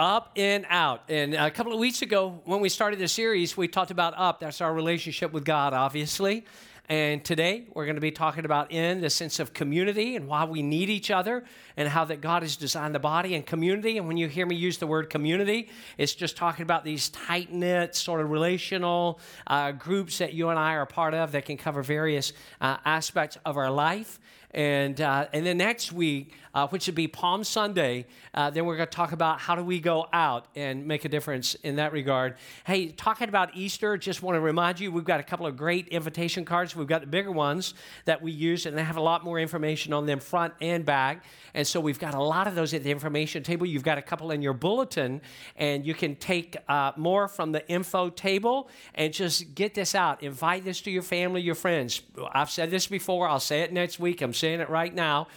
up and out. And a couple of weeks ago, when we started the series, we talked about up. That's our relationship with God, obviously. And today we're going to be talking about in the sense of community and why we need each other and how that God has designed the body and community. And when you hear me use the word community, it's just talking about these tight knit, sort of relational uh, groups that you and I are part of that can cover various uh, aspects of our life. And, uh, and then next week, uh, which would be Palm Sunday, uh, then we're going to talk about how do we go out and make a difference in that regard. Hey, talking about Easter, just want to remind you we've got a couple of great invitation cards. We've got the bigger ones that we use, and they have a lot more information on them front and back. And so we've got a lot of those at the information table. You've got a couple in your bulletin, and you can take uh, more from the info table and just get this out. Invite this to your family, your friends. I've said this before, I'll say it next week. I'm saying it right now.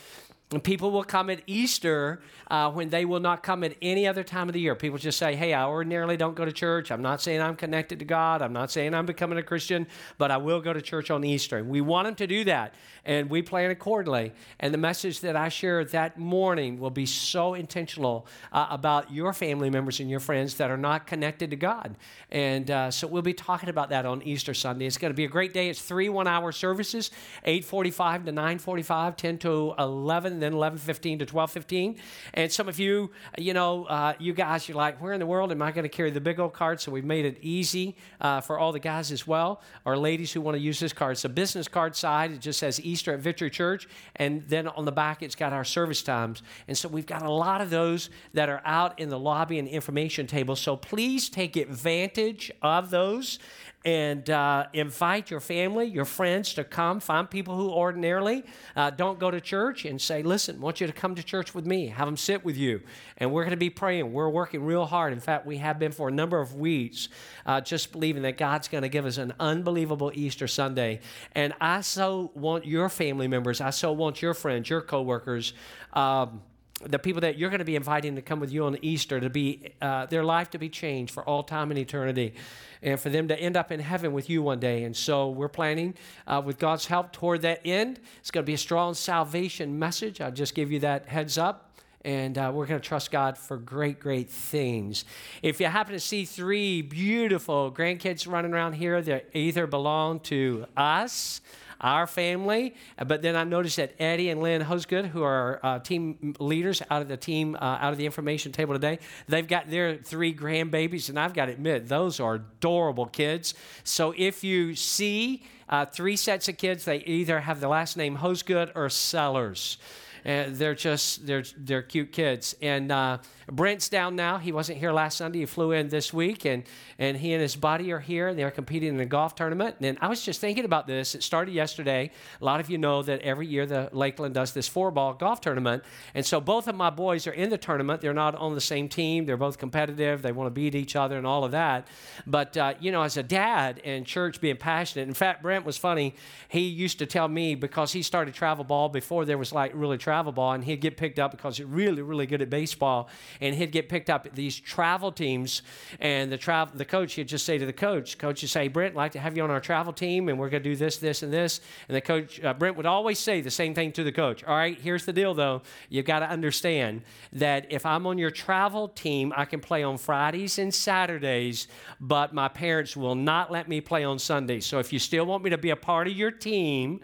And people will come at Easter uh, when they will not come at any other time of the year. People just say, hey, I ordinarily don't go to church. I'm not saying I'm connected to God. I'm not saying I'm becoming a Christian, but I will go to church on Easter. And we want them to do that, and we plan accordingly. And the message that I share that morning will be so intentional uh, about your family members and your friends that are not connected to God. And uh, so we'll be talking about that on Easter Sunday. It's going to be a great day. It's three one-hour services, 8.45 to 9.45, 10 to 11, then 11.15 to 12.15. And some of you, you know, uh, you guys, you're like, where in the world am I going to carry the big old card? So we've made it easy uh, for all the guys as well, or ladies who want to use this card. It's a business card side. It just says Easter at Victory Church. And then on the back, it's got our service times. And so we've got a lot of those that are out in the lobby and information table. So please take advantage of those and uh, invite your family, your friends to come. Find people who ordinarily uh, don't go to church and say, Listen, I want you to come to church with me. Have them sit with you. And we're going to be praying. We're working real hard. In fact, we have been for a number of weeks, uh, just believing that God's going to give us an unbelievable Easter Sunday. And I so want your family members, I so want your friends, your coworkers. Um, the people that you're going to be inviting to come with you on Easter to be uh, their life to be changed for all time and eternity and for them to end up in heaven with you one day. And so we're planning uh, with God's help toward that end. It's going to be a strong salvation message. I'll just give you that heads up. And uh, we're going to trust God for great, great things. If you happen to see three beautiful grandkids running around here that either belong to us, our family. But then I noticed that Eddie and Lynn Hosgood, who are uh, team leaders out of the team, uh, out of the information table today, they've got their three grandbabies, and I've got to admit, those are adorable kids. So if you see uh, three sets of kids, they either have the last name Hosgood or Sellers. And they're just they're they're cute kids. And uh, Brent's down now. He wasn't here last Sunday. He flew in this week, and, and he and his buddy are here. And they're competing in a golf tournament. And I was just thinking about this. It started yesterday. A lot of you know that every year the Lakeland does this four ball golf tournament. And so both of my boys are in the tournament. They're not on the same team. They're both competitive. They want to beat each other and all of that. But, uh, you know, as a dad and church being passionate, in fact, Brent was funny. He used to tell me because he started travel ball before there was like really travel ball, and he'd get picked up because he's really, really good at baseball and he'd get picked up these travel teams. And the travel, the coach, he'd just say to the coach, coach would say, Brent, I'd like to have you on our travel team, and we're going to do this, this, and this. And the coach, uh, Brent would always say the same thing to the coach. All right, here's the deal, though. You've got to understand that if I'm on your travel team, I can play on Fridays and Saturdays, but my parents will not let me play on Sundays. So if you still want me to be a part of your team,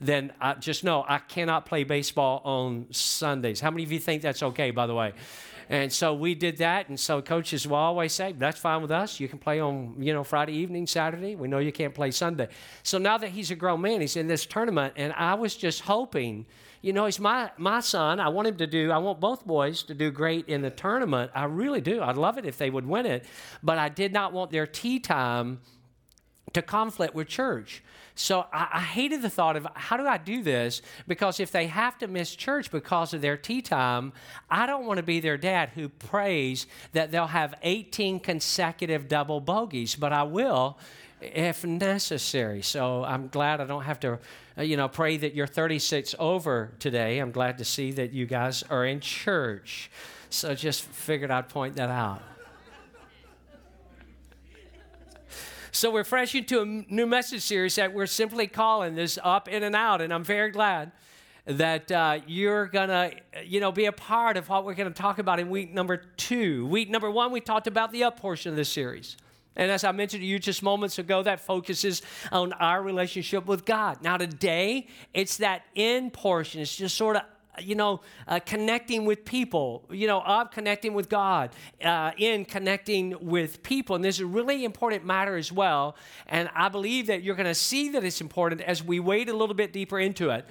then I just know I cannot play baseball on Sundays. How many of you think that's okay, by the way? And so we did that. And so coaches will always say, that's fine with us. You can play on, you know, Friday evening, Saturday. We know you can't play Sunday. So now that he's a grown man, he's in this tournament. And I was just hoping, you know, he's my, my son. I want him to do, I want both boys to do great in the tournament. I really do. I'd love it if they would win it. But I did not want their tee time to conflict with church. So I, I, hated the thought of how do I do this? Because if they have to miss church because of their tee time, I don't want to be their dad who prays that they'll have 18 consecutive double bogeys, but I will if necessary. So I'm glad I don't have to, uh, you know, pray that you're 36 over today. I'm glad to see that you guys are in church. So just figured I'd point that out. So we're fresh into a new message series that we're simply calling this Up In and Out, and I'm very glad that uh, you're to, you know, be a part of what we're to talk about in week number two. Week number one, we talked about the up portion of this series. And as I mentioned to you just moments ago, that focuses on our relationship with God. Now, today, it's that end portion. It's just sort of you know, uh, connecting with people, you know, of connecting with God, uh, in connecting with people. And this is a really important matter as well. And I believe that you're going to see that it's important as we wade a little bit deeper into it.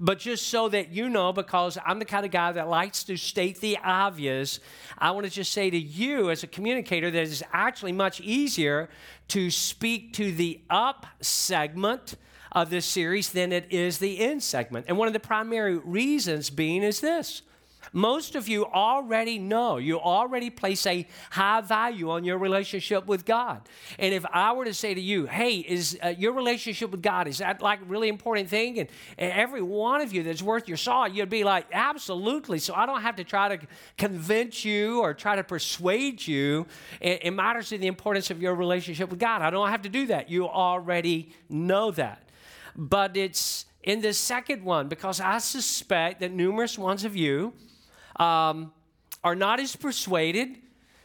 But just so that you know, because I'm the kind of guy that likes to state the obvious, I want to just say to you as a communicator that it's actually much easier to speak to the up segment of this series than it is the end segment. And one of the primary reasons being is this most of you already know, you already place a high value on your relationship with God. And if I were to say to you, hey, is uh, your relationship with God, is that like a really important thing? And, and every one of you that's worth your salt, you'd be like, absolutely. So I don't have to try to convince you or try to persuade you. It, it matters to the importance of your relationship with God. I don't have to do that. You already know that. But it's in the second one because I suspect that numerous ones of you, um, are not as persuaded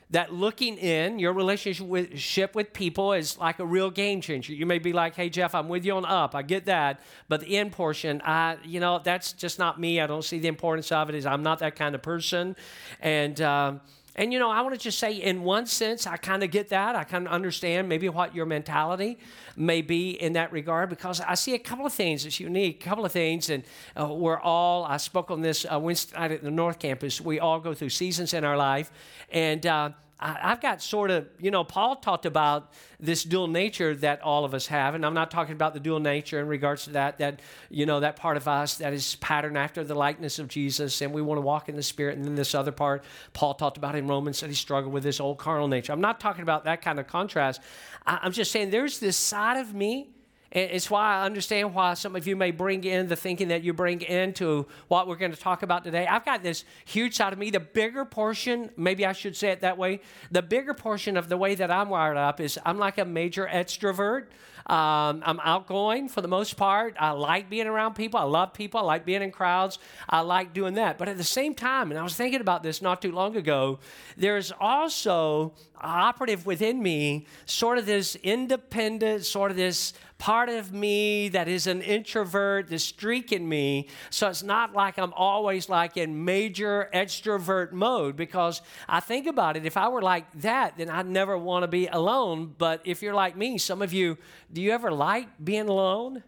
that looking in your relationship with, with people is like a real game changer. You may be like, "Hey Jeff, I'm with you on up. I get that, but the end portion, I, you know, that's just not me. I don't see the importance of it. Is I'm not that kind of person, and." Um, and you know, I want to just say, in one sense, I kind of get that. I kind of understand maybe what your mentality may be in that regard because I see a couple of things that's unique, a couple of things, and uh, we're all. I spoke on this uh, Wednesday night at the North Campus. We all go through seasons in our life, and. Uh, I, have got sort of, you know, Paul talked about this dual nature that all of us have, and I'm not talking about the dual nature in regards to that, that, you know, that part of us that is patterned after the likeness of Jesus, and we want to walk in the Spirit, and then this other part, Paul talked about in Romans that he struggled with this old carnal nature. I'm not talking about that kind of contrast. I'm just saying there's this side of me it's why I understand why some of you may bring in the thinking that you bring into what we're going to talk about today. I've got this huge side of me. The bigger portion, maybe I should say it that way, the bigger portion of the way that I'm wired up is I'm like a major extrovert. Um, I'm outgoing for the most part. I like being around people. I love people. I like being in crowds. I like doing that. But at the same time, and I was thinking about this not too long ago, there's also operative within me sort of this independent, sort of this part of me that is an introvert, this streak in me. So it's not like I'm always like in major extrovert mode because I think about it. If I were like that, then I'd never want to be alone. But if you're like me, some of you, do you ever like being alone?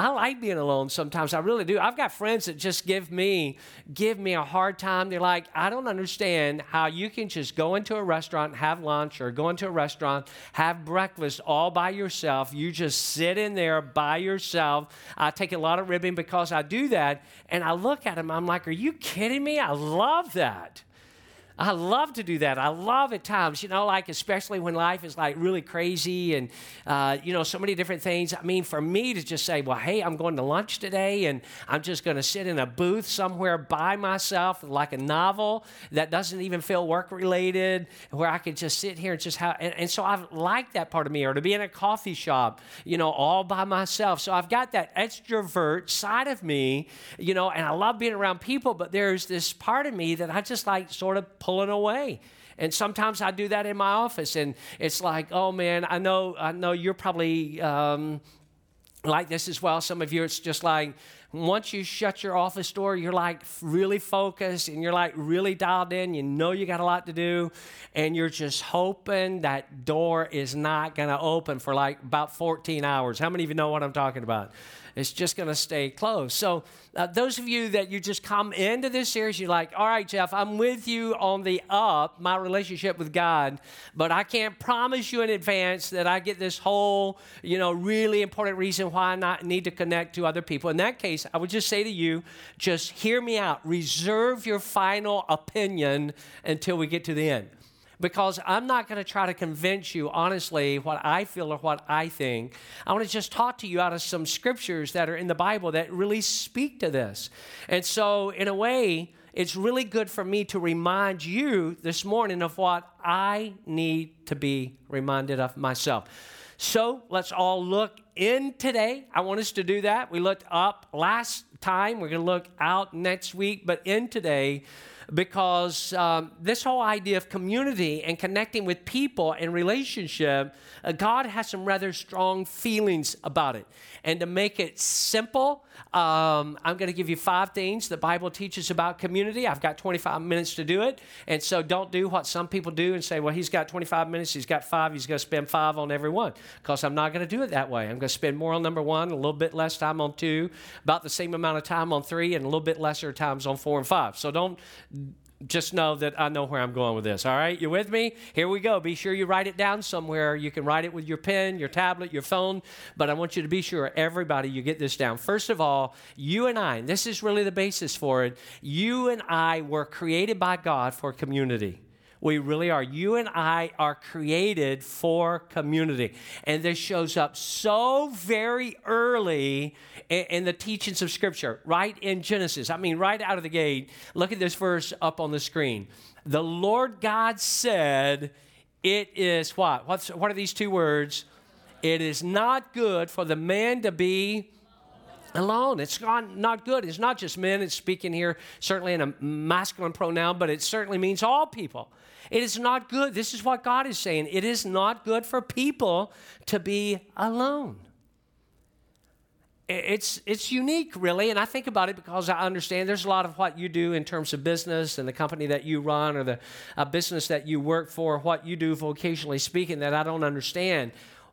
I like being alone sometimes. I really do. I've got friends that just give me give me a hard time. They're like, I don't understand how you can just go into a restaurant, have lunch, or go into a restaurant, have breakfast all by yourself. You just sit in there by yourself. I take a lot of ribbing because I do that, and I look at them. I'm like, Are you kidding me? I love that. I love to do that. I love at times, you know, like especially when life is like really crazy and, uh, you know, so many different things. I mean, for me to just say, well, hey, I'm going to lunch today and I'm just going to sit in a booth somewhere by myself, like a novel that doesn't even feel work related, where I could just sit here and just have, and, and so I've liked that part of me, or to be in a coffee shop, you know, all by myself. So I've got that extrovert side of me, you know, and I love being around people, but there's this part of me that I just like sort of pulling away. And sometimes I do that in my office, and it's like, oh man, I know, I know you're probably um, like this as well. Some of you, it's just like once you shut your office door, you're like really focused and you're like really dialed in. You know you got a lot to do, and you're just hoping that door is not going to open for like about 14 hours. How many of you know what I'm talking about? It's just going to stay closed. So, uh, those of you that you just come into this series, you're like, all right, Jeff, I'm with you on the up, my relationship with God, but I can't promise you in advance that I get this whole, you know, really important reason why I not need to connect to other people. In that case, I would just say to you, just hear me out. Reserve your final opinion until we get to the end because I'm not going to try to convince you, honestly, what I feel or what I think. I want to just talk to you out of some scriptures that are in the Bible that really speak to this. And so, in a way, it's really good for me to remind you this morning of what I need to be reminded of myself. So let's all look in today. I want us to do that. We looked up last time. We're going to look out next week, but in today, because um, this whole idea of community and connecting with people and relationship, uh, God has some rather strong feelings about it. And to make it simple, um, I'm going to give you five things the Bible teaches about community. I've got 25 minutes to do it. And so don't do what some people do and say, well, he's got 25 minutes, he's got five, he's going to spend five on every one. Because I'm not going to do it that way. I'm going to spend more on number one, a little bit less time on two, about the same amount of time on three, and a little bit lesser times on four and five. So don't just know that I know where I'm going with this. All right, you with me? Here we go. Be sure you write it down somewhere. You can write it with your pen, your tablet, your phone, but I want you to be sure, everybody, you get this down. First of all, you and I, and this is really the basis for it, you and I were created by God for community. We really are. You and I are created for community. And this shows up so very early in, in, the teachings of Scripture, right in Genesis. I mean, right out of the gate. Look at this verse up on the screen. The Lord God said, It is what? What's, what are these two words? It is not good for the man to be alone. It's not, not good. It's not just men. It's speaking here certainly in a masculine pronoun, but it certainly means all people. It is not good. This is what God is saying. It is not good for people to be alone. It's, it's unique, really, and I think about it because I understand there's a lot of what you do in terms of business and the company that you run or the business that you work for, what you do vocationally speaking, that I don't understand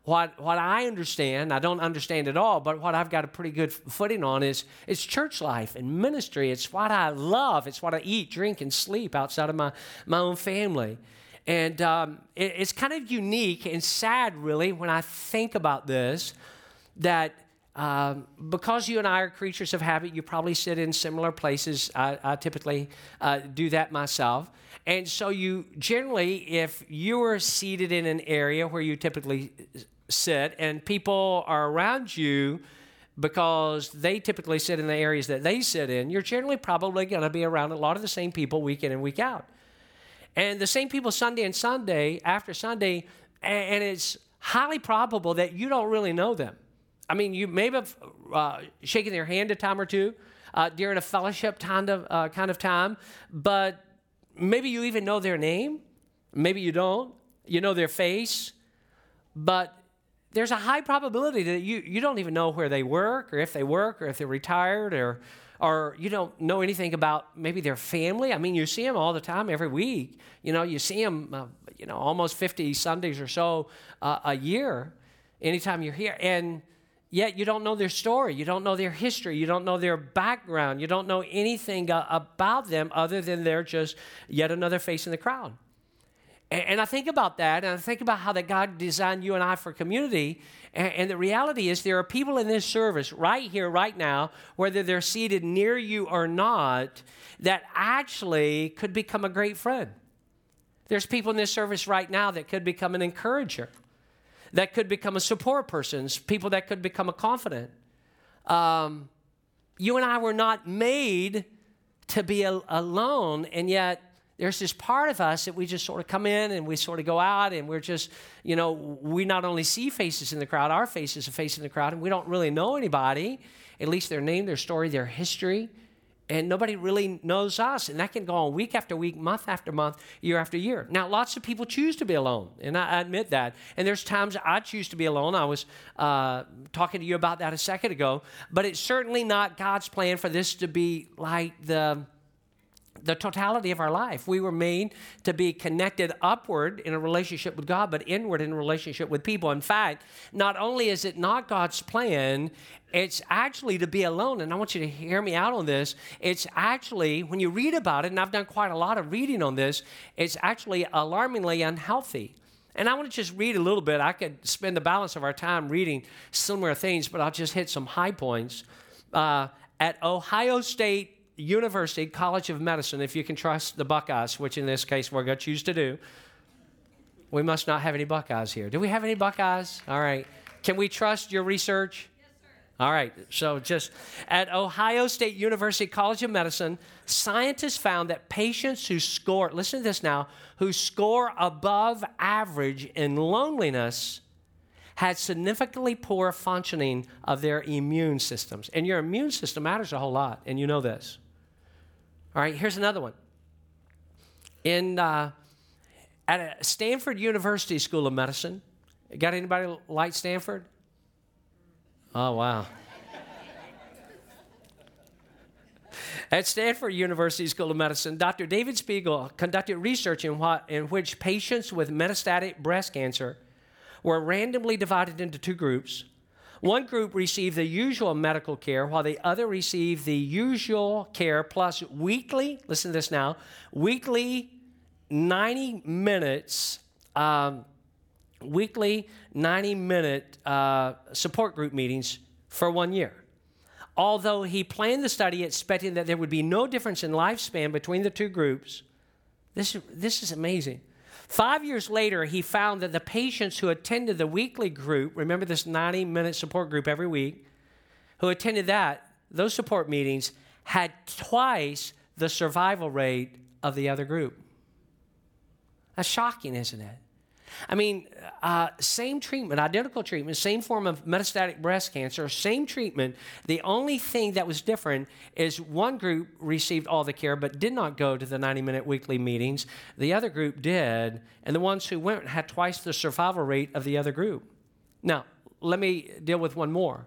what, what I understand, I don't understand at all, but what I've got a pretty good footing on is, is church life and ministry. It's what I love. It's what I eat, drink, and sleep outside of my, my own family. And um, it, it's kind of unique and sad, really, when I think about this, that um, because you and I are creatures of habit, you probably sit in similar places. I, I typically uh, do that myself. And so, you generally, if you are seated in an area where you typically sit and people are around you because they typically sit in the areas that they sit in, you're generally probably going to be around a lot of the same people week in and week out. And the same people Sunday and Sunday after Sunday, and it's highly probable that you don't really know them. I mean, you may have uh, shaken their hand a time or two uh, during a fellowship kind of, uh, kind of time, but maybe you even know their name. Maybe you don't. You know their face, but there's a high probability that you, you don't even know where they work or if they work or if they're retired or, or you don't know anything about maybe their family. I mean, you see them all the time every week. You know, you see them, uh, you know, almost 50 Sundays or so uh, a year anytime you're here. And yet you don't know their story. You don't know their history. You don't know their background. You don't know anything uh, about them other than they're just yet another face in the crowd. And, I think about that, and I think about how that God designed you and I for community. And, the reality is, there are people in this service right here, right now, whether they're seated near you or not, that actually could become a great friend. There's people in this service right now that could become an encourager, that could become a support person, people that could become a confidant. Um, you and I were not made to be alone, and yet there's this part of us that we just sort of come in and we sort of go out and we're just, you know, we not only see faces in the crowd, our faces are in the crowd, and we don't really know anybody, at least their name, their story, their history, and nobody really knows us. And that can go on week after week, month after month, year after year. Now, lots of people choose to be alone, and I, admit that. And there's times I choose to be alone. I was uh, talking to you about that a second ago, but it's certainly not God's plan for this to be like the the totality of our life. We were made to be connected upward in a relationship with God, but inward in a relationship with people. In fact, not only is it not God's plan, it's actually to be alone. And I want you to hear me out on this. It's actually, when you read about it, and I've done quite a lot of reading on this, it's actually alarmingly unhealthy. And I want to just read a little bit. I could spend the balance of our time reading similar things, but I'll just hit some high points. Uh, at Ohio State University College of Medicine, if you can trust the Buckeyes, which in this case we're going to choose to do. We must not have any Buckeyes here. Do we have any Buckeyes? All right. Can we trust your research? Yes, sir. All right. So, just at Ohio State University College of Medicine, scientists found that patients who score, listen to this now, who score above average in loneliness had significantly poor functioning of their immune systems. And your immune system matters a whole lot, and you know this. All right, here's another one. In uh, at Stanford University School of Medicine, got anybody like Stanford? Oh wow. At Stanford University School of Medicine, Dr. David Spiegel conducted research in, what, in which patients with metastatic breast cancer were randomly divided into two groups. One group received the usual medical care, while the other received the usual care plus weekly, listen to this now, weekly 90 minutes, um, weekly 90 minute uh, support group meetings for one year although he planned the study expecting that there would be no difference in lifespan between the two groups, this, this is amazing. Five years later, he found that the patients who attended the weekly group, remember this 90 minute support group every week, who attended that, those support meetings, had twice the survival rate of the other group. That's shocking, isn't it? I mean, uh, same treatment, identical treatment, same form of metastatic breast cancer, same treatment. The only thing that was different is one group received all the care but did not go to the 90 minute weekly meetings. The other group did, and the ones who went had twice the survival rate of the other group. Now, let me deal with one more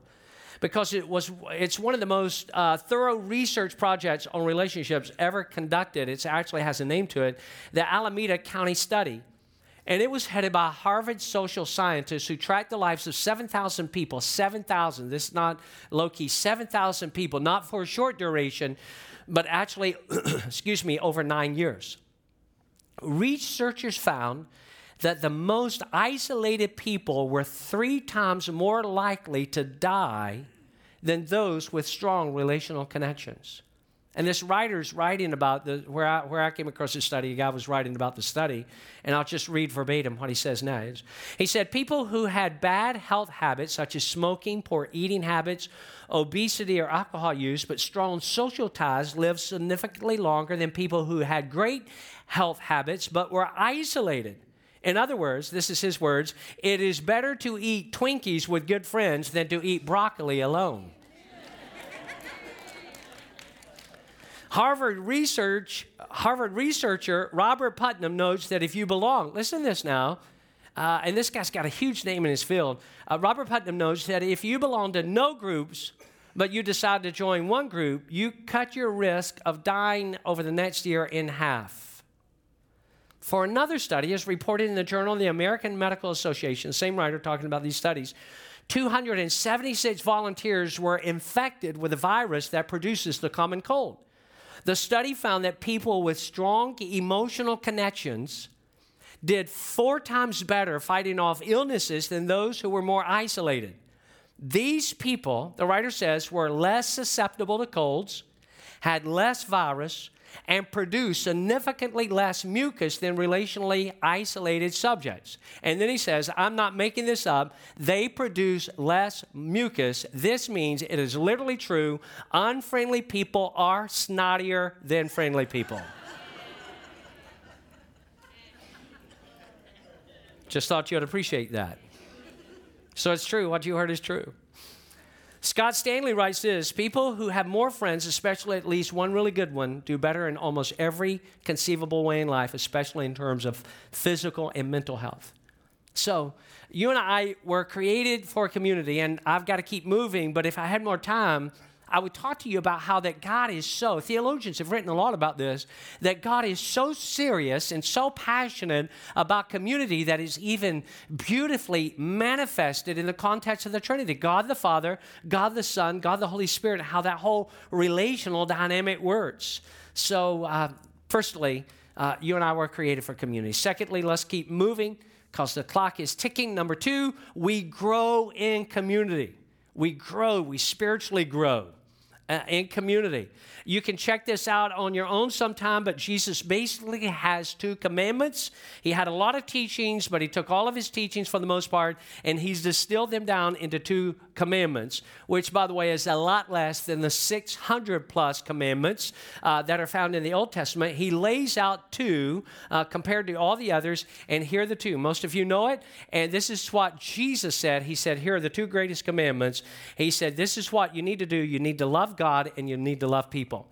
because it was it's one of the most uh, thorough research projects on relationships ever conducted. It actually has a name to it, the Alameda County Study. And it was headed by Harvard social scientists who tracked the lives of 7,000 people. 7,000. This is not low key. 7,000 people, not for a short duration, but actually, excuse me, over nine years. Researchers found that the most isolated people were three times more likely to die than those with strong relational connections. And this writer's writing about the, where, I, where I came across this study, a guy was writing about the study, and I'll just read verbatim what he says next. He said, People who had bad health habits, such as smoking, poor eating habits, obesity, or alcohol use, but strong social ties, lived significantly longer than people who had great health habits but were isolated. In other words, this is his words it is better to eat Twinkies with good friends than to eat broccoli alone. Harvard research, Harvard researcher Robert Putnam notes that if you belong, listen to this now, uh, and this guy's got a huge name in his field. Uh, Robert Putnam notes that if you belong to no groups, but you decide to join one group, you cut your risk of dying over the next year in half. For another study, as reported in the Journal of the American Medical Association, same writer talking about these studies, 276 volunteers were infected with a virus that produces the common cold. The study found that people with strong emotional connections did four times better fighting off illnesses than those who were more isolated. These people, the writer says, were less susceptible to colds, had less virus, and produce significantly less mucus than relationally isolated subjects. And then he says, I'm not making this up. They produce less mucus. This means it is literally true. Unfriendly people are snottier than friendly people. Just thought you'd appreciate that. So it's true. What you heard is true. Scott Stanley writes this People who have more friends, especially at least one really good one, do better in almost every conceivable way in life, especially in terms of physical and mental health. So, you and I were created for community, and I've got to keep moving, but if I had more time, I would talk to you about how that God is so, theologians have written a lot about this, that God is so serious and so passionate about community that is even beautifully manifested in the context of the Trinity God the Father, God the Son, God the Holy Spirit, how that whole relational dynamic works. So, uh, firstly, uh, you and I were created for community. Secondly, let's keep moving because the clock is ticking. Number two, we grow in community. We grow, we spiritually grow uh, in community. You can check this out on your own sometime, but Jesus basically has two commandments. He had a lot of teachings, but he took all of his teachings for the most part and he's distilled them down into two commandments, which, by the way, is a lot less than the 600 plus commandments uh, that are found in the Old Testament. He lays out two uh, compared to all the others, and here are the two. Most of you know it, and this is what Jesus said. He said, Here are the two greatest commandments. He said, This is what you need to do. You need to love God and you need to love people.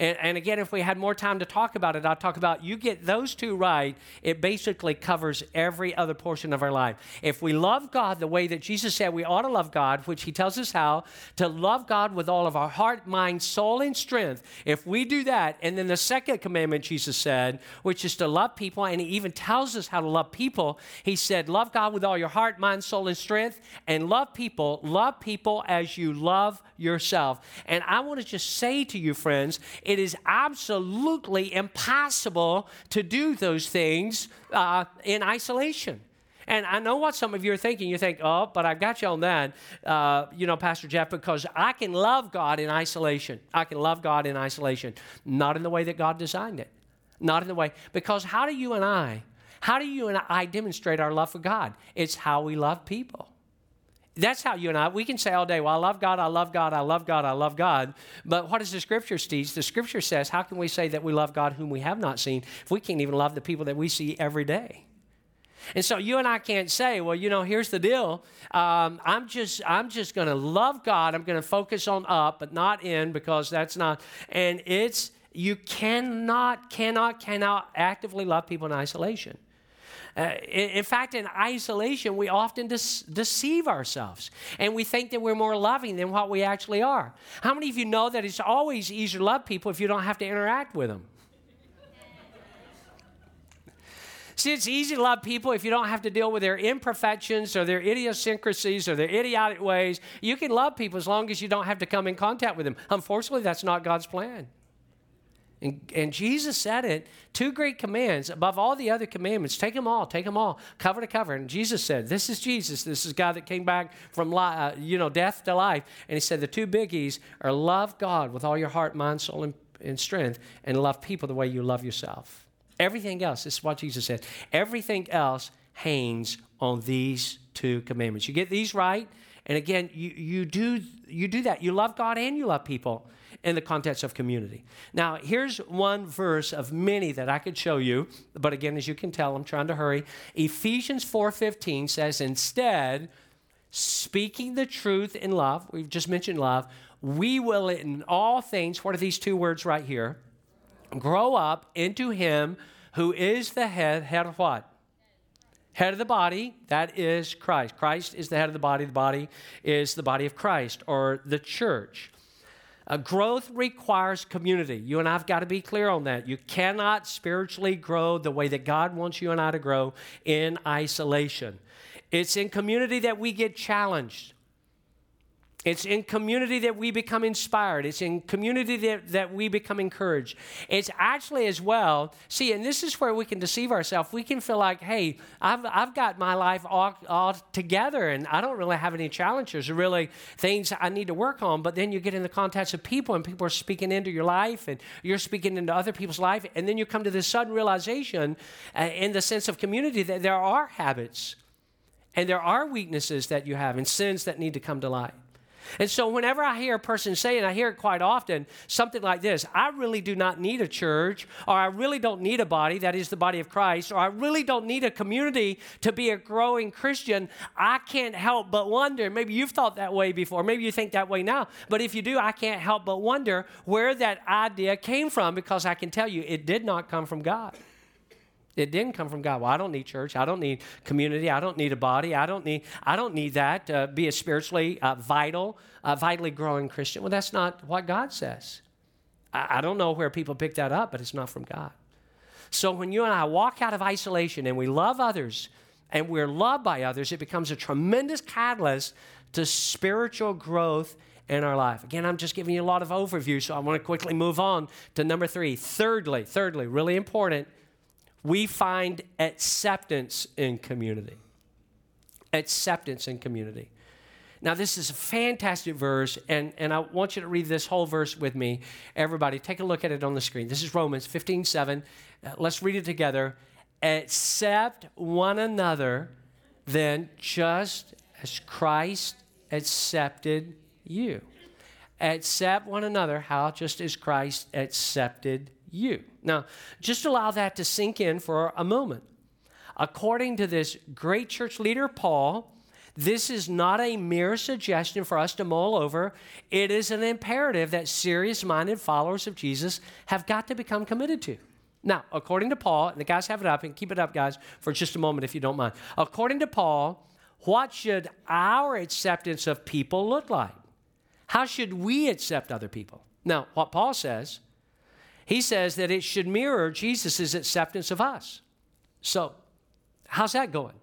And, and, again, if we had more time to talk about it, I'd talk about you get those two right, it basically covers every other portion of our life. If we love God the way that Jesus said we ought to love God, which He tells us how, to love God with all of our heart, mind, soul, and strength, if we do that, and then the second commandment Jesus said, which is to love people, and He even tells us how to love people, He said, Love God with all your heart, mind, soul, and strength, and love people. Love people as you love yourself. And I want to just say to you, friends, it is absolutely impossible to do those things uh, in isolation. And I know what some of you are thinking. You think, oh, but I've got you on that, uh, you know, Pastor Jeff, because I can love God in isolation. I can love God in isolation, not in the way that God designed it. Not in the way, because how do you and I, how do you and I demonstrate our love for God? It's how we love people. That's how you and I, we can say all day, well, I love God, I love God, I love God, I love God. But what does the scripture teach? The scripture says, how can we say that we love God whom we have not seen if we can't even love the people that we see every day? And so you and I can't say, well, you know, here's the deal. Um, I'm just, I'm just going to love God. I'm going to focus on up, but not in, because that's not. And it's you cannot, cannot, cannot actively love people in isolation. Uh, in, in, fact, in isolation, we often deceive ourselves and we think that we're more loving than what we actually are. How many of you know that it's always easier to love people if you don't have to interact with them? See, it's easy to love people if you don't have to deal with their imperfections or their idiosyncrasies or their idiotic ways. You can love people as long as you don't have to come in contact with them. Unfortunately, that's not God's plan. And, and, Jesus said it two great commands above all the other commandments. Take them all, take them all, cover to cover. And Jesus said, This is Jesus. This is God that came back from uh, you know, death to life. And he said, The two biggies are love God with all your heart, mind, soul, and, and strength, and love people the way you love yourself. Everything else, this is what Jesus said, everything else hangs on these two commandments. You get these right, and again, you, you, do, you do that. You love God and you love people in the context of community. Now, here's one verse of many that I could show you, but again, as you can tell, I'm trying to hurry. Ephesians 4:15 says, "Instead, speaking the truth in love, we've just mentioned love, we will in all things, what are these two words right here? Grow up into him who is the head, head of what? Head of the body, that is Christ. Christ is the head of the body. The body is the body of Christ or the church. Uh, growth requires community. You and I have got to be clear on that. You cannot spiritually grow the way that God wants you and I to grow in isolation. It's in community that we get challenged. It's in community that we become inspired. It's in community that, that we become encouraged. It's actually as well, see, and this is where we can deceive ourselves. We can feel like, hey, I've, I've got my life all, all together and I don't really have any challenges or really things I need to work on. But then you get in the context of people and people are speaking into your life and you're speaking into other people's life. And then you come to this sudden realization uh, in the sense of community that there are habits and there are weaknesses that you have and sins that need to come to light. And so, whenever I hear a person say, and I hear it quite often, something like this I really do not need a church, or I really don't need a body, that is the body of Christ, or I really don't need a community to be a growing Christian, I can't help but wonder. Maybe you've thought that way before, maybe you think that way now, but if you do, I can't help but wonder where that idea came from because I can tell you it did not come from God. It didn't come from God. Well, I don't need church. I don't need community. I don't need a body. I don't need. I don't need that to be a spiritually uh, vital, uh, vitally growing Christian. Well, that's not what God says. I, I don't know where people pick that up, but it's not from God. So when you and I walk out of isolation and we love others and we're loved by others, it becomes a tremendous catalyst to spiritual growth in our life. Again, I'm just giving you a lot of overview, so I want to quickly move on to number three. Thirdly, thirdly, really important we find acceptance in community. Acceptance in community. Now, this is a fantastic verse, and, and I want you to read this whole verse with me. Everybody, take a look at it on the screen. This is Romans 15 7. Uh, let's read it together. Accept one another, then, just as Christ accepted you. Accept one another, how just as Christ accepted you. Now, just allow that to sink in for a moment. According to this great church leader, Paul, this is not a mere suggestion for us to mull over. It is an imperative that serious minded followers of Jesus have got to become committed to. Now, according to Paul, and the guys have it up, and keep it up, guys, for just a moment if you don't mind. According to Paul, what should our acceptance of people look like? How should we accept other people? Now, what Paul says, he says that it should mirror Jesus' acceptance of us. So, how's that going?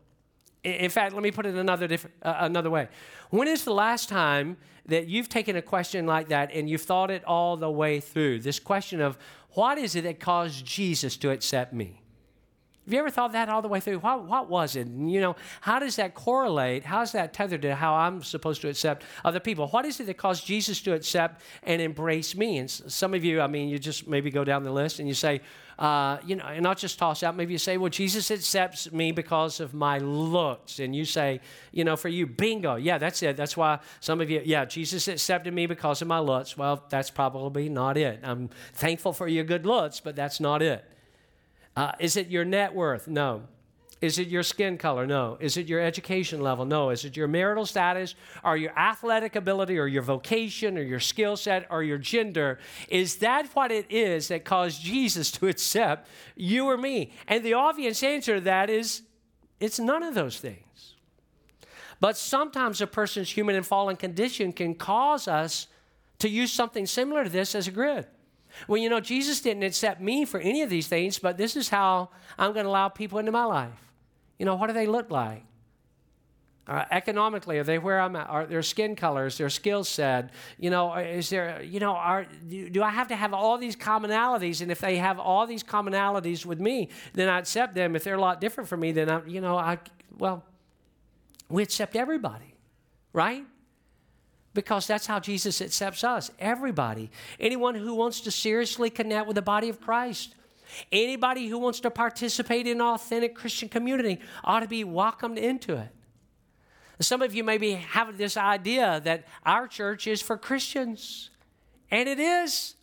In fact, let me put it another, different, uh, another way. When is the last time that you've taken a question like that and you've thought it all the way through? This question of what is it that caused Jesus to accept me? Have you ever thought that all the way through? What, what was it? And, you know, how does that correlate? How is that tethered to how I'm supposed to accept other people? What is it that caused Jesus to accept and embrace me? And some of you, I mean, you just maybe go down the list and you say, uh, you know, and not just toss out, maybe you say, well, Jesus accepts me because of my looks. And you say, you know, for you, bingo. Yeah, that's it. That's why some of you, yeah, Jesus accepted me because of my looks. Well, that's probably not it. I'm thankful for your good looks, but that's not it. Uh, is it your net worth? No. Is it your skin color? No. Is it your education level? No. Is it your marital status or your athletic ability or your vocation or your skill set or your gender? Is that what it is that caused Jesus to accept you or me? And the obvious answer to that is it's none of those things. But sometimes a person's human and fallen condition can cause us to use something similar to this as a grid. Well, you know, Jesus didn't accept me for any of these things, but this is how I'm going to allow people into my life. You know, what do they look like? Uh, economically, are they where I'm at? Are their skin colors, their skill set? You know, is there, you know, are, do, do I have to have all these commonalities? And if they have all these commonalities with me, then I accept them. If they're a lot different from me, then I, you know, I, well, we accept everybody, right? Because that's how Jesus accepts us, everybody. Anyone who wants to seriously connect with the body of Christ. Anybody who wants to participate in an authentic Christian community ought to be welcomed into it. Some of you maybe have this idea that our church is for Christians, and it is.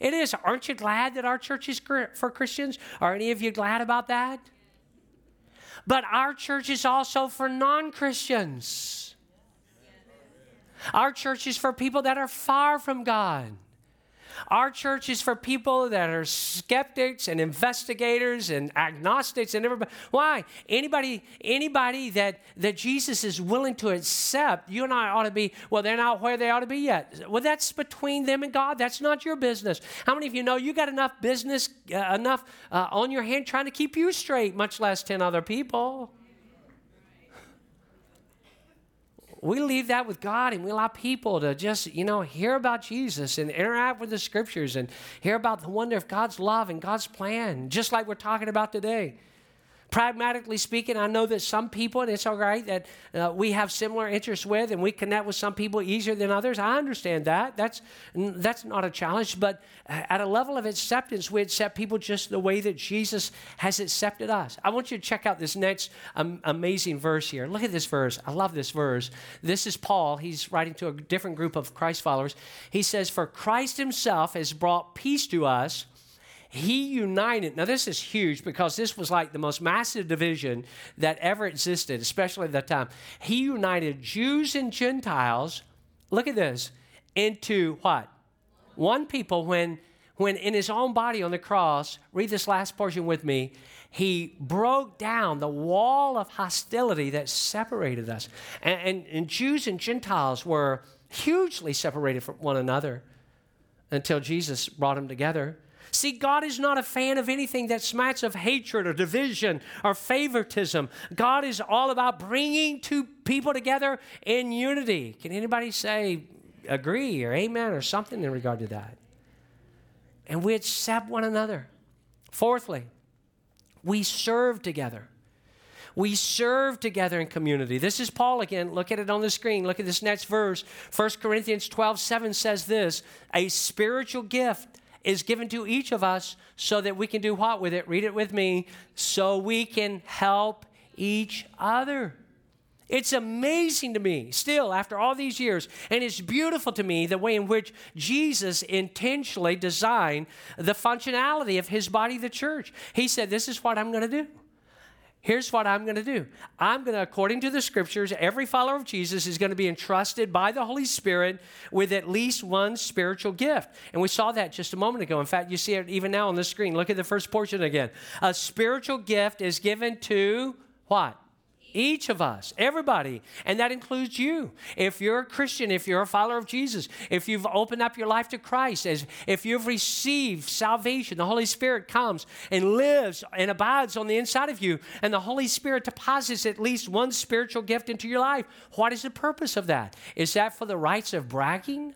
It is. Aren't you glad that our church is for Christians? Are any of you glad about that? But our church is also for non Christians. Our church is for people that are far from God. Our church is for people that are skeptics and investigators and agnostics and everybody. Why? Anybody, anybody that, that Jesus is willing to accept, you and I ought to be, well, they're not where they ought to be yet. Well, that's between them and God. That's not your business. How many of you know you got enough business, uh, enough uh, on your hand trying to keep you straight, much less 10 other people? We leave that with God and we allow people to just, you know, hear about Jesus and interact with the scriptures and hear about the wonder of God's love and God's plan, just like we're talking about today. Pragmatically speaking, I know that some people, and it's all right that uh, we have similar interests with and we connect with some people easier than others. I understand that. That's, that's not a challenge. But at a level of acceptance, we accept people just the way that Jesus has accepted us. I want you to check out this next um, amazing verse here. Look at this verse. I love this verse. This is Paul. He's writing to a different group of Christ followers. He says, For Christ himself has brought peace to us he united. Now, this is huge because this was like the most massive division that ever existed, especially at that time. He united Jews and Gentiles, look at this, into what? One people when when in his own body on the cross, read this last portion with me, he broke down the wall of hostility that separated us. And, and, and, Jews and Gentiles were hugely separated from one another until Jesus brought them together. See, God is not a fan of anything that smacks of hatred or division or favoritism. God is all about bringing two people together in unity. Can anybody say agree or amen or something in regard to that? And we accept one another. Fourthly, we serve together. We serve together in community. This is Paul again. Look at it on the screen. Look at this next verse. 1 Corinthians 12 7 says this a spiritual gift is given to each of us so that we can do what with it? Read it with me. So we can help each other. It's amazing to me still after all these years. And it's beautiful to me the way in which Jesus intentionally designed the functionality of his body, the church. He said, This is what I'm going to do. Here's what I'm going to do. I'm going to, according to the scriptures, every follower of Jesus is going to be entrusted by the Holy Spirit with at least one spiritual gift. And we saw that just a moment ago. In fact, you see it even now on the screen. Look at the first portion again. A spiritual gift is given to what? Each of us, everybody, and that includes you. If you're a Christian, if you're a follower of Jesus, if you've opened up your life to Christ, as if you've received salvation, the Holy Spirit comes and lives and abides on the inside of you, and the Holy Spirit deposits at least one spiritual gift into your life. What is the purpose of that? Is that for the rights of bragging?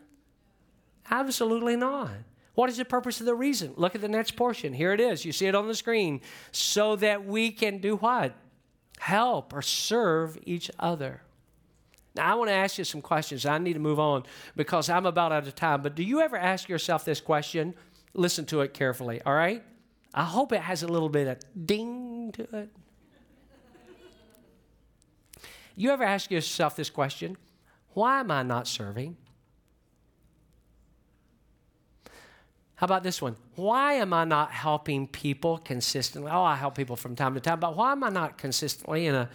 Absolutely not. What is the purpose of the reason? Look at the next portion. Here it is. You see it on the screen. So that we can do what? Help or serve each other. Now, I want to ask you some questions. I need to move on because I'm about out of time. But do you ever ask yourself this question? Listen to it carefully, all right? I hope it has a little bit of ding to it. You ever ask yourself this question? Why am I not serving? How about this one? Why am I not helping people consistently? Oh, I help people from time to time, but why am I not consistently in a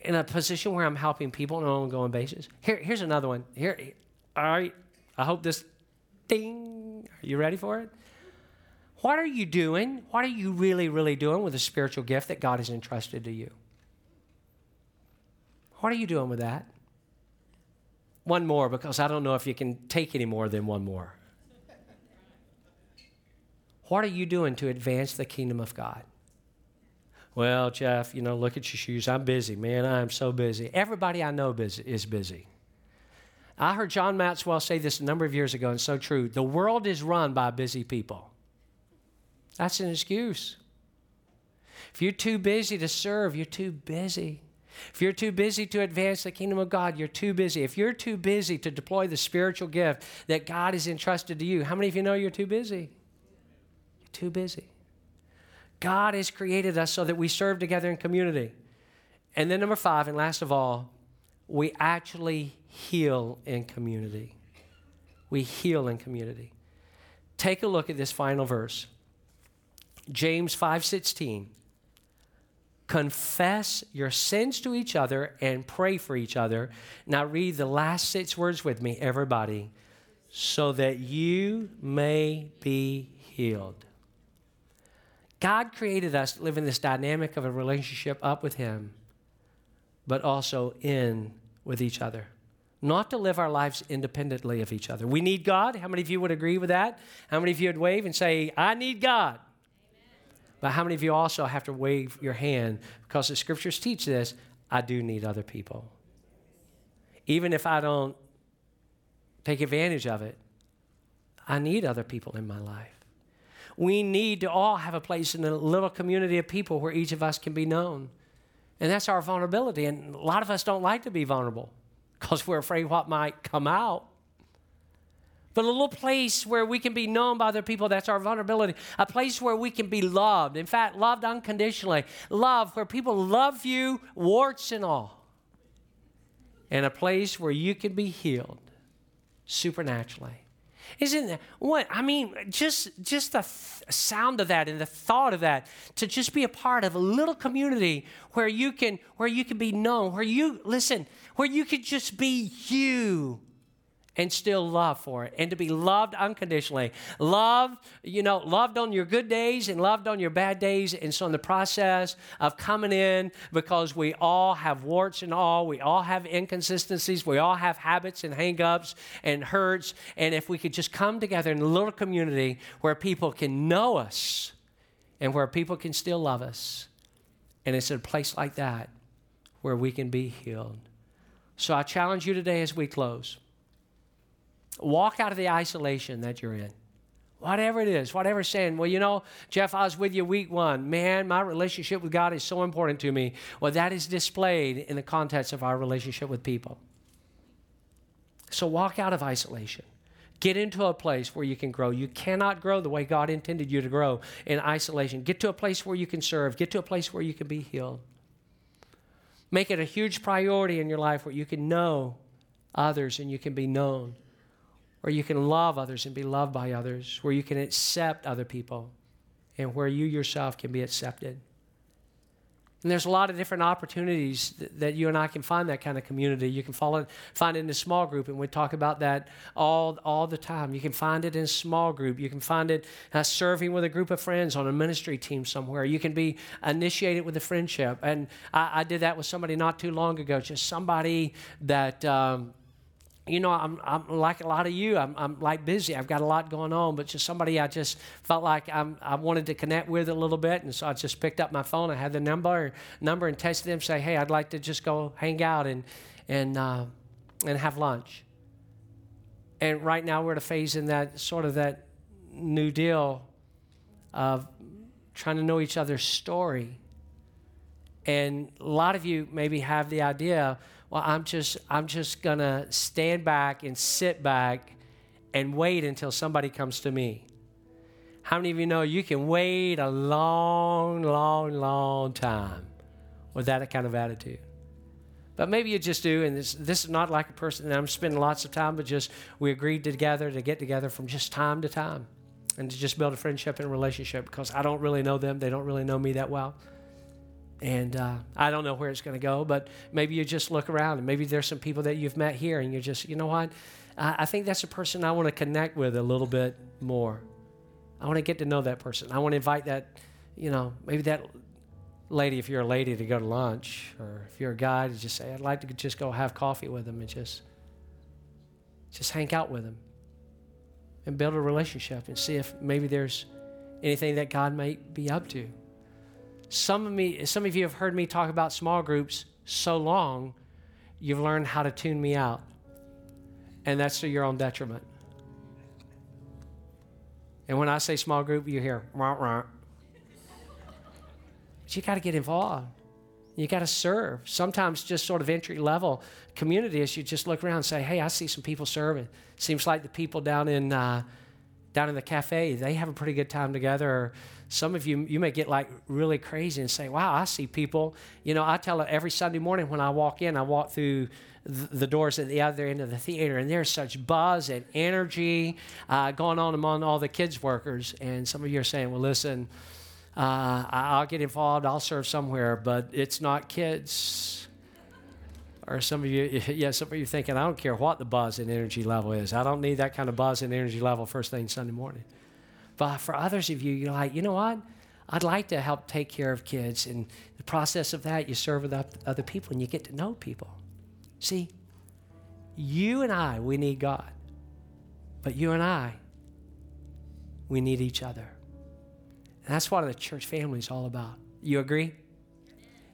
in a position where I'm helping people on an ongoing basis? Here, here's another one. Here, all right. I hope this ding. Are you ready for it? What are you doing? What are you really, really doing with the spiritual gift that God has entrusted to you? What are you doing with that? One more, because I don't know if you can take any more than one more. What are you doing to advance the kingdom of God? Well, Jeff, you know, look at your shoes. I'm busy, man. I'm so busy. Everybody I know busy, is busy. I heard John Maxwell say this a number of years ago, and so true. The world is run by busy people. That's an excuse. If you're too busy to serve, you're too busy. If you're too busy to advance the kingdom of God, you're too busy. If you're too busy to deploy the spiritual gift that God has entrusted to you, how many of you know you're too busy? Too busy. God has created us so that we serve together in community. And then, number five, and last of all, we actually heal in community. We heal in community. Take a look at this final verse. James 5:16 Confess your sins to each other and pray for each other. Now read the last six words with me everybody so that you may be healed. God created us to live in this dynamic of a relationship up with Him, but also in with each other. Not to live our lives independently of each other. We need God. How many of you would agree with that? How many of you would wave and say, I need God? But how many of you also have to wave your hand because the scriptures teach this? I do need other people. Even if I don't take advantage of it, I need other people in my life. We need to all have a place in a little community of people where each of us can be known. And that's our vulnerability. And a lot of us don't like to be vulnerable because we're afraid what might come out. But a little place where we can be known by other people, that's our vulnerability. A place where we can be loved. In fact, loved unconditionally. Love where people love you, warts and all. And a place where you can be healed supernaturally. Isn't that what I mean? Just just the th- sound of that and the thought of that to just be a part of a little community where you can where you can be known, where you listen, where you can just be you and still love for it and to be loved unconditionally. Love, you know, loved on your good days and loved on your bad days. And so, in the process of coming in, because we all have warts and all, we all have inconsistencies, we all have habits and hangups and hurts. And if we could just come together in a little community where people can know us and where people can still love us, and it's a place like that where we can be healed. So, I challenge you today as we close Walk out of the isolation that you're in. Whatever it is, whatever sin. well, you know, Jeff, I was with you week one. Man, my relationship with God is so important to me. Well, that is displayed in the context of our relationship with people. So walk out of isolation. Get into a place where you can grow. You cannot grow the way God intended you to grow in isolation. Get to a place where you can serve. Get to a place where you can be healed. Make it a huge priority in your life where you can know others and you can be known, where you can love others and be loved by others, where you can accept other people, and where you yourself can be accepted. And there's a lot of different opportunities that, that you and I can find that kind of community. You can follow, find it in a small group, and we talk about that all, all the time. You can find it in a small group. You can find it uh, serving with a group of friends on a ministry team somewhere. You can be initiated with a friendship. And I, I did that with somebody not too long ago, just somebody that. Um, you know, I'm, I'm like a lot of you. I'm, I'm like busy. I've got a lot going on, but just somebody I just felt like I'm, I wanted to connect with a little bit, and so I just picked up my phone. I had the number number and texted them, say, "Hey, I'd like to just go hang out and and uh, and have lunch." And right now we're at a phase in that sort of that new deal of trying to know each other's story. And a lot of you maybe have the idea well, I'm just I'm just gonna stand back and sit back and wait until somebody comes to me. How many of you know you can wait a long, long, long time with that kind of attitude? But maybe you just do, and this, this is not like a person that I'm spending lots of time, but just we agreed together to get together from just time to time and to just build a friendship and relationship because I don't really know them. They don't really know me that well. And uh, I don't know where it's going to go, but maybe you just look around and maybe there's some people that you've met here and you're just, you know what? I, I think that's a person I want to connect with a little bit more. I want to get to know that person. I want to invite that, you know, maybe that lady, if you're a lady, to go to lunch, or if you're a guy, to just say, I'd like to just go have coffee with them and just, just hang out with them and build a relationship and see if maybe there's anything that God might be up to. Some of me, some of you have heard me talk about small groups so long, you've learned how to tune me out. And that's to your own detriment. And when I say small group, you hear rah, rah. But you got to get involved. You got to serve. Sometimes just sort of entry level community is you just look around and say, "Hey, I see some people serving." Seems like the people down in uh, down in the cafe they have a pretty good time together. Some of you, you may get like really crazy and say, wow, I see people. You know, I tell it every Sunday morning when I walk in, I walk through the doors at the other end of the theater, and there's such buzz and energy uh, going on among all the kids workers. And some of you are saying, well, listen, uh, I'll get involved, I'll serve somewhere, but it's not kids. Or some of you, yeah, some of you thinking, I don't care what the buzz and energy level is. I don't need that kind of buzz and energy level first thing Sunday morning. But for others of you, you're like, you know what? I'd like to help take care of kids. And the process of that, you serve with other people and you get to know people. See, you and I, we need God. But you and I, we need each other. And that's what the church family is all about. You agree?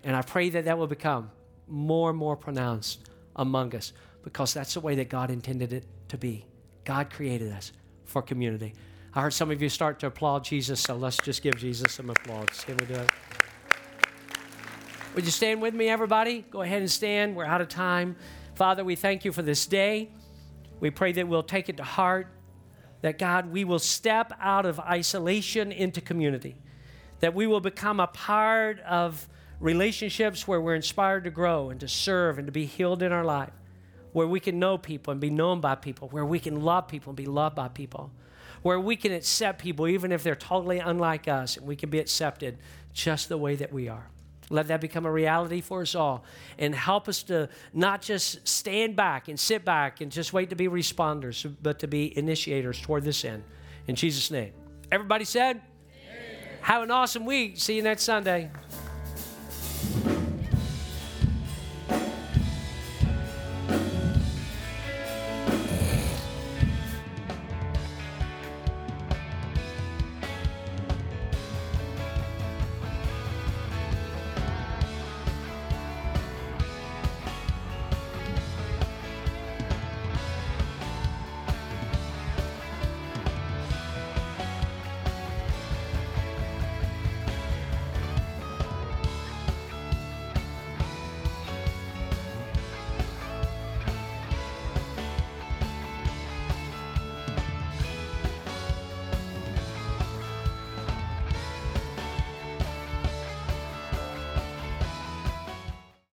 And I pray that that will become more and more pronounced among us because that's the way that God intended it to be. God created us for community. I heard some of you start to applaud Jesus, so let's just give Jesus some applause. Can we do it? Would you stand with me, everybody? Go ahead and stand. We're out of time. Father, we thank you for this day. We pray that we'll take it to heart, that God, we will step out of isolation into community, that we will become a part of relationships where we're inspired to grow and to serve and to be healed in our life, where we can know people and be known by people, where we can love people and be loved by people where we can accept people even if they're totally unlike us and we can be accepted just the way that we are. Let that become a reality for us all and help us to not just stand back and sit back and just wait to be responders, but to be initiators toward this end. In Jesus' name. Everybody said, Amen. Have an awesome week. See you next Sunday.